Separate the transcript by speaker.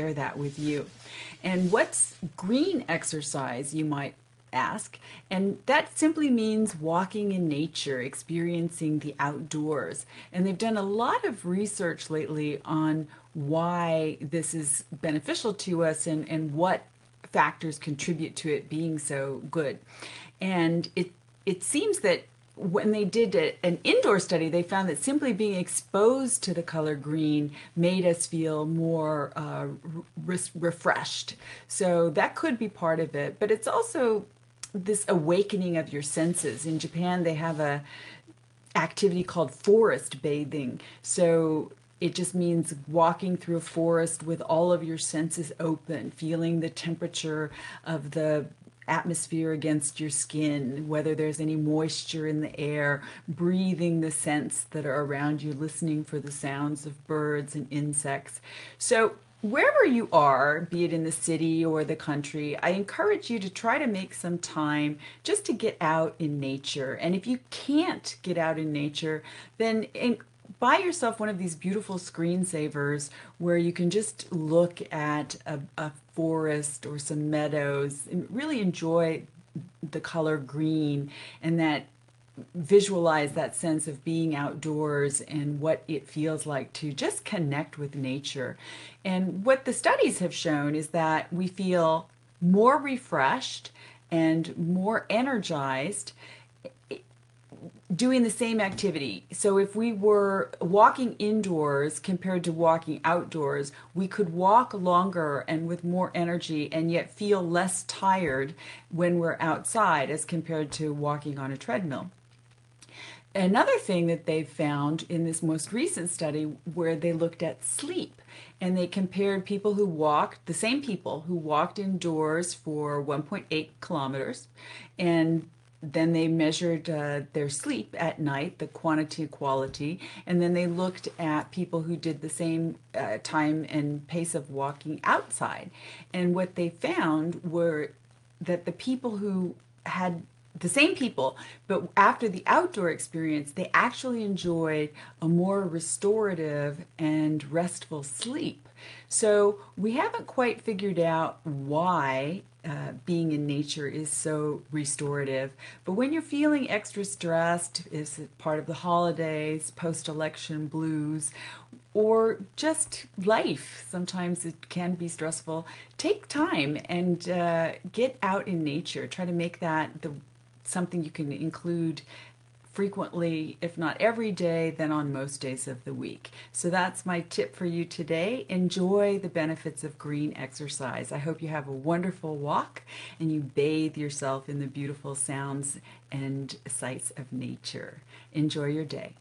Speaker 1: share that with you. And what's green exercise, you might ask? And that simply means walking in nature, experiencing the outdoors. And they've done a lot of research lately on why this is beneficial to us and, and what factors contribute to it being so good. And it it seems that when they did a, an indoor study, they found that simply being exposed to the color green made us feel more uh, re refreshed. So that could be part of it, but it's also this awakening of your senses. In Japan, they have a activity called forest bathing. So it just means walking through a forest with all of your senses open, feeling the temperature of the atmosphere against your skin, whether there's any moisture in the air, breathing the scents that are around you, listening for the sounds of birds and insects. So wherever you are, be it in the city or the country, I encourage you to try to make some time just to get out in nature. And if you can't get out in nature, then buy yourself one of these beautiful screensavers where you can just look at a, a forest or some meadows and really enjoy the color green and that visualize that sense of being outdoors and what it feels like to just connect with nature. And what the studies have shown is that we feel more refreshed and more energized doing the same activity. So if we were walking indoors compared to walking outdoors, we could walk longer and with more energy and yet feel less tired when we're outside as compared to walking on a treadmill. Another thing that they found in this most recent study where they looked at sleep and they compared people who walked, the same people who walked indoors for 1.8 kilometers and then they measured uh, their sleep at night, the quantity quality, and then they looked at people who did the same uh, time and pace of walking outside. And what they found were that the people who had the same people, but after the outdoor experience, they actually enjoyed a more restorative and restful sleep. So we haven't quite figured out why uh, being in nature is so restorative. But when you're feeling extra stressed, is it part of the holidays, post-election blues, or just life, sometimes it can be stressful, take time and uh, get out in nature. Try to make that the something you can include frequently, if not every day, then on most days of the week. So that's my tip for you today. Enjoy the benefits of green exercise. I hope you have a wonderful walk and you bathe yourself in the beautiful sounds and sights of nature. Enjoy your day.